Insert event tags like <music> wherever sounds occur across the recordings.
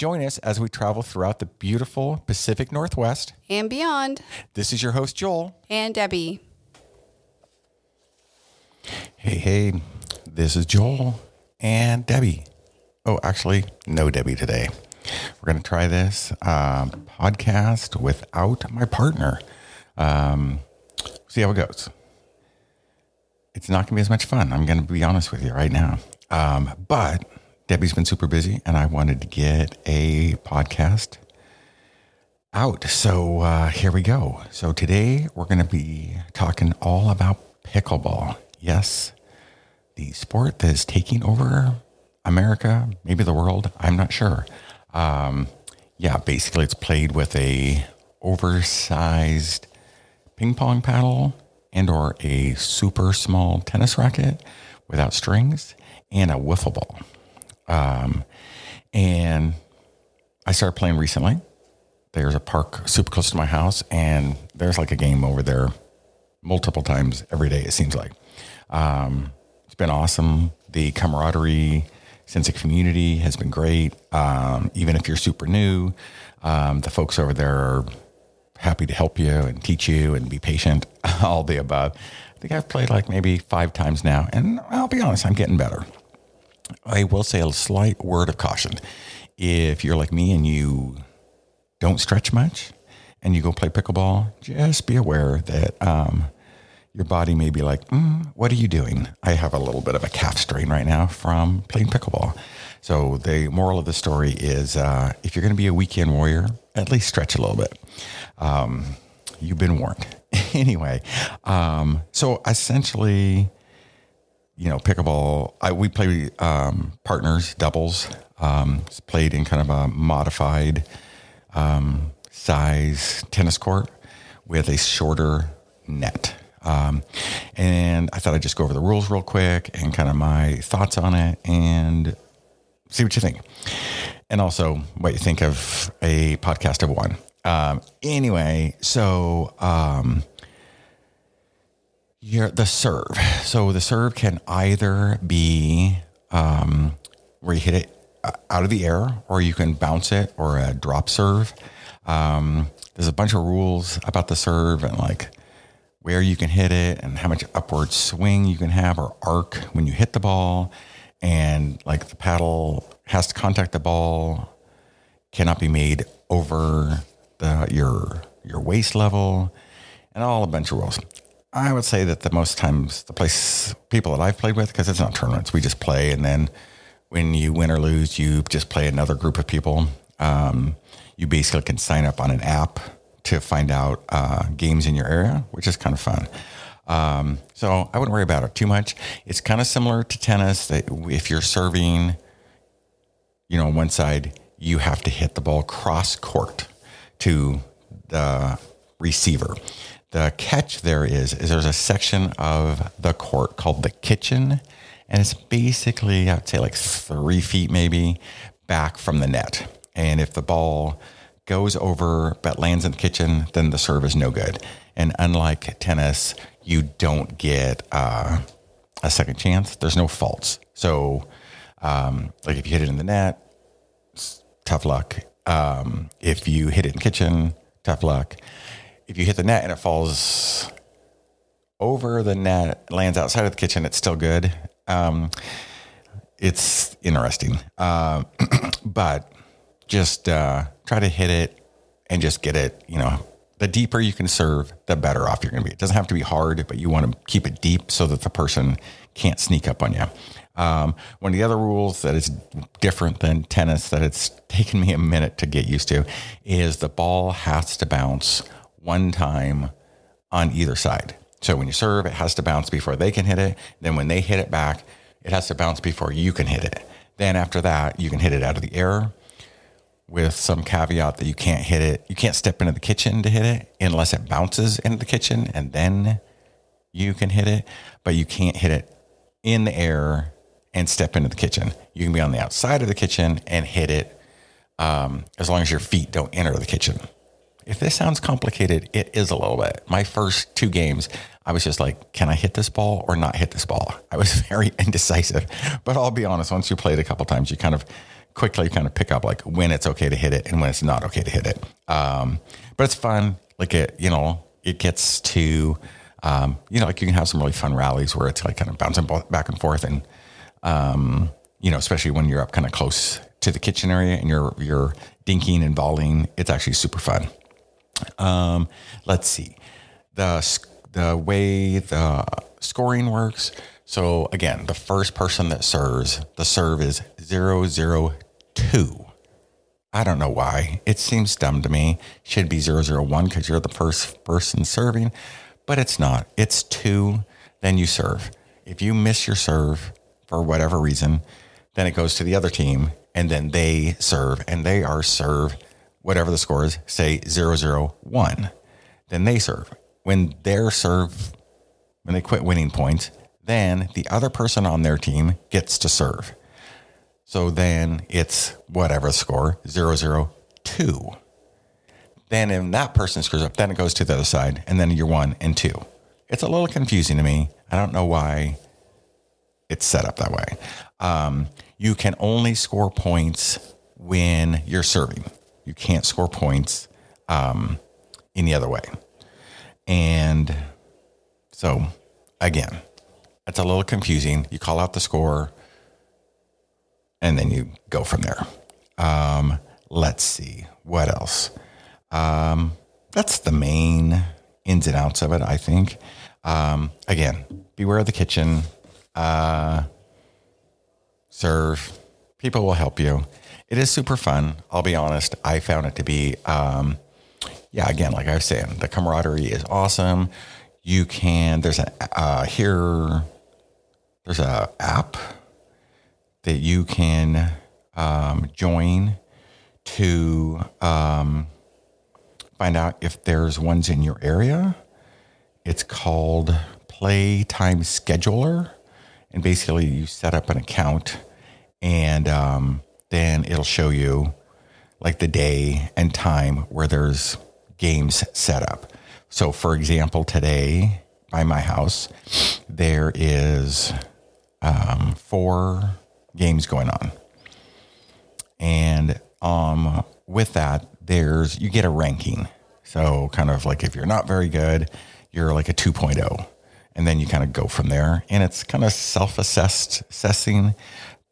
Join us as we travel throughout the beautiful Pacific Northwest. And beyond. This is your host, Joel. And Debi. Hey, hey, this is Joel and Debi. Oh, actually, no Debi today. We're going to try this um, podcast without my partner. Um, see how it goes. It's not going to be as much fun. I'm going to be honest with you right now. Um, but Debi's been super busy, and I wanted to get a podcast out. So uh, here we go. So today we're going to be talking all about pickleball. Yes, the sport that is taking over America, maybe the world. I'm not sure. Um, yeah, basically, it's played with a oversized ping pong paddle and or a super small tennis racket without strings and a wiffle ball. Um, and I started playing recently. There's a park super close to my house, and there's like a game over there multiple times every day, it seems like. Um, it's been awesome. The camaraderie, sense of community has been great. Um, even if you're super new, um, the folks over there are happy to help you and teach you and be patient, <laughs> all the above. I think I've played like maybe five times now, and I'll be honest, I'm getting better. I will say a slight word of caution. If you're like me and you don't stretch much and you go play pickleball, just be aware that um, your body may be like, mm, What are you doing? I have a little bit of a calf strain right now from playing pickleball. So, the moral of the story is uh, if you're going to be a weekend warrior, at least stretch a little bit. Um, you've been warned. <laughs> anyway, um, so essentially, you know, pickleball, I, we play um, partners, doubles, um, played in kind of a modified um, size tennis court with a shorter net. Um, and I thought I'd just go over the rules real quick and kind of my thoughts on it and see what you think. And also what you think of a podcast of one. Um, anyway, so um, you're the serve. So the serve can either be um, where you hit it uh, out of the air, or you can bounce it, or a drop serve. Um, there's a bunch of rules about the serve and like where you can hit it and how much upward swing you can have or arc when you hit the ball. And like the paddle has to contact the ball, cannot be made over the, your your waist level, and all a bunch of rules. I would say that the most times the place people that I've played with, because it's not tournaments, we just play, and then when you win or lose, you just play another group of people. Um, you basically can sign up on an app to find out uh, games in your area, which is kind of fun. Um, so I wouldn't worry about it too much. It's kind of similar to tennis that if you're serving, you know, on one side, you have to hit the ball cross court to the receiver. The catch there is is there's a section of the court called the kitchen, and it's basically I'd say like three feet maybe back from the net. And if the ball goes over but lands in the kitchen, then the serve is no good. And unlike tennis, you don't get uh, a second chance. There's no faults. So, um, like if you hit it in the net, tough luck. Um, if you hit it in the kitchen, tough luck. If you hit the net and it falls over the net, lands outside of the kitchen, it's still good. Um, it's interesting. Uh, <clears throat> but just uh, try to hit it and just get it, you know, the deeper you can serve, the better off you're going to be. It doesn't have to be hard, but you want to keep it deep so that the person can't sneak up on you. Um, one of the other rules that is different than tennis that it's <laughs> taken me a minute to get used to is the ball has to bounce one time on either side. So when you serve, it has to bounce before they can hit it. Then when they hit it back, it has to bounce before you can hit it. Then after that, you can hit it out of the air with some caveat that you can't hit it. You can't step into the kitchen to hit it unless it bounces into the kitchen and then you can hit it, but you can't hit it in the air and step into the kitchen. You can be on the outside of the kitchen and hit it um, as long as your feet don't enter the kitchen. If this sounds complicated, it is a little bit. My first two games, I was just like, can I hit this ball or not hit this ball? I was <laughs> very indecisive. But I'll be honest, once you play it a couple times, you kind of quickly kind of pick up like when it's okay to hit it and when it's not okay to hit it. Um, but it's fun. Like it, you know, it gets to, um, you know, like you can have some really fun rallies where it's like kind of bouncing back and forth, and um, you know, especially when you're up kind of close to the kitchen area and you're you're dinking and volleying, it's actually super fun. Um, let's see the the way the scoring works. So again, the first person that serves, the serve is zero zero two. I don't know why. It seems dumb to me. Should be 001 because you're the first person serving, but it's not. It's two, then you serve. If you miss your serve for whatever reason, then it goes to the other team and then they serve and they are serve whatever the score is, say 001. Then they serve. When they're serve, when they quit winning points, then the other person on their team gets to serve. So then it's whatever the score, 002. Then if that person screws up, then it goes to the other side, and then you're one and two. It's a little confusing to me. I don't know why it's set up that way. Um, you can only score points when you're serving. You can't score points um, any other way. And so, again, it's a little confusing. You call out the score and then you go from there. Um, let's see what else. Um, that's the main ins and outs of it, I think. Um, again, beware of the kitchen. Uh, serve. People will help you. It is super fun. I'll be honest. I found it to be, um, yeah, again, like I was saying, the camaraderie is awesome. You can, there's a, uh, here, there's a app that you can um, join to um, find out if there's ones in your area. It's called Playtime Scheduler. And basically, you set up an account and um, then it'll show you like the day and time where there's games set up. So, for example, today by my house, there is um, four games going on. And um, with that, there's you get a ranking. So kind of like if you're not very good, you're like a 2.0. And then you kind of go from there. And it's kind of self-assessed assessing.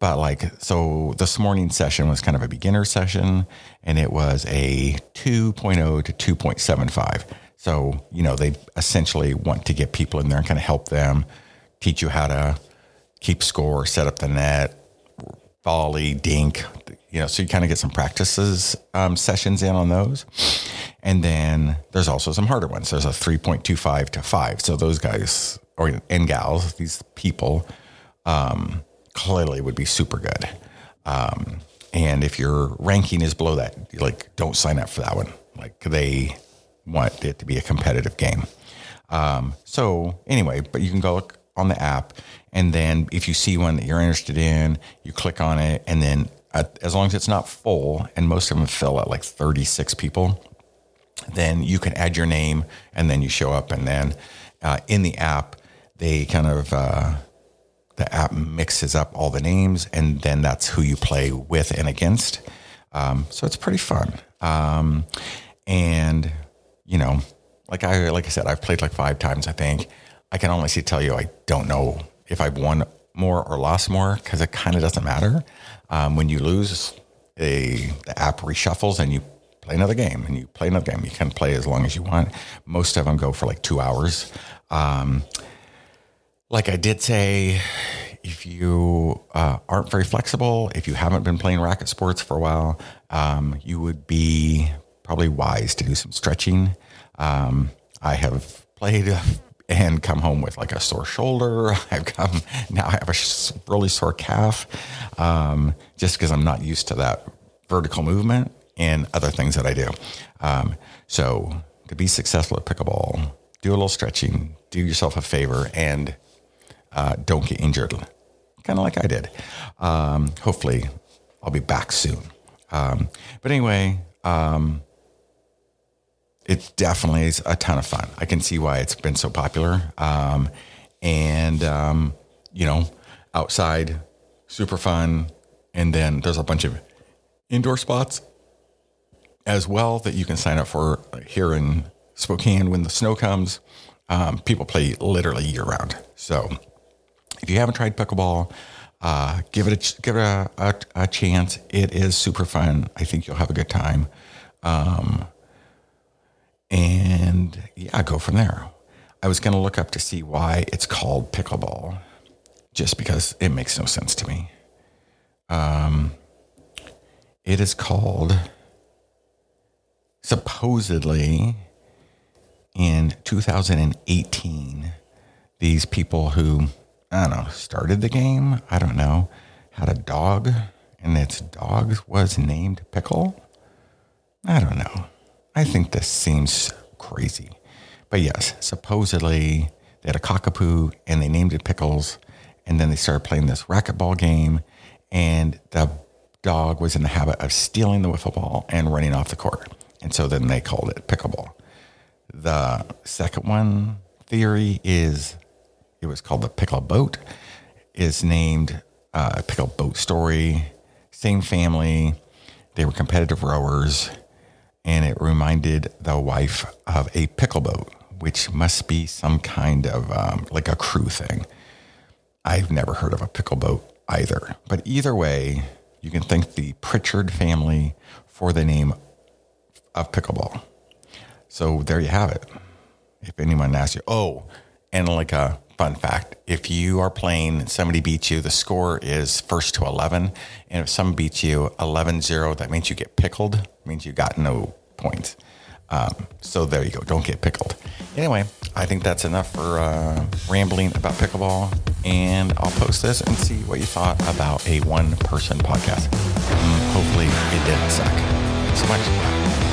But like so this morning session was kind of a beginner session and it was a 2.0 to 2.75. So, you know, they essentially want to get people in there and kind of help them teach you how to keep score, set up the net, volley, dink, you know, so you kind of get some practices um, sessions in on those. And then there's also some harder ones. There's a 3.25 to 5. So those guys or and gals, these people um, clearly would be super good. Um, and if your ranking is below that, like don't sign up for that one. Like they want it to be a competitive game. Um, so anyway, but you can go look on the app and then if you see one that you're interested in, you click on it. And then at, as long as it's not full, and most of them fill at like 36 people, then you can add your name and then you show up. And then uh, in the app, they kind of, uh, the app mixes up all the names and then that's who you play with and against. Um, so it's pretty fun. Um, and, you know, like I, like I said, I've played like five times, I think. I can honestly tell you, I don't know if I've won more or lost more because it kind of doesn't matter. Um, when you lose, a, the app reshuffles and you play another game and you play another game. You can play as long as you want. Most of them go for like two hours. Um, like I did say, if you uh, aren't very flexible, if you haven't been playing racket sports for a while, um, you would be probably wise to do some stretching. Um, I have played <laughs> and come home with like a sore shoulder. <laughs> I've come now I have a really sore calf um, just because I'm not used to that vertical movement and other things that I do. Um, so to be successful at pickleball, do a little stretching, do yourself a favor, and uh, don't get injured, kind of like I did. Um, hopefully, I'll be back soon. Um, but anyway, um, it definitely is a ton of fun. I can see why it's been so popular. Um, and, um, you know, outside, super fun. And then there's a bunch of indoor spots as well that you can sign up for here in Spokane when the snow comes. Um, people play literally year round. So if you haven't tried pickleball, uh, give it a give it a, a, a, chance. It is super fun. I think you'll have a good time. Um, and yeah, go from there. I was going to look up to see why it's called pickleball, just because it makes no sense to me. Um, it is called supposedly in 2018. These people who I don't know started the game. I don't know had a dog, and its dog was named Pickle. I don't know. I think this seems crazy. But yes, supposedly they had a cockapoo and they named it Pickles. And then they started playing this racquetball game. And the dog was in the habit of stealing the wiffle ball and running off the court. And so then they called it pickleball. The second one theory is it was called the pickle boat, is named uh, pickle boat story, same family. They were competitive rowers and it reminded the wife of a pickle boat, which must be some kind of um, like a crew thing. I've never heard of a pickle boat either. But either way, you can thank the Pritchard family for the name of pickleball. So there you have it. If anyone asks you, oh, and like a fun fact if you are playing and somebody beats you the score is first to 11 and if someone beats you 11-0 that means you get pickled means you got no points. Um, so there you go. Don't get pickled. Anyway i think that's enough for uh, rambling about pickleball. And i'll post this and see what you thought about a one person podcast. Mm, hopefully it didn't suck Thanks so much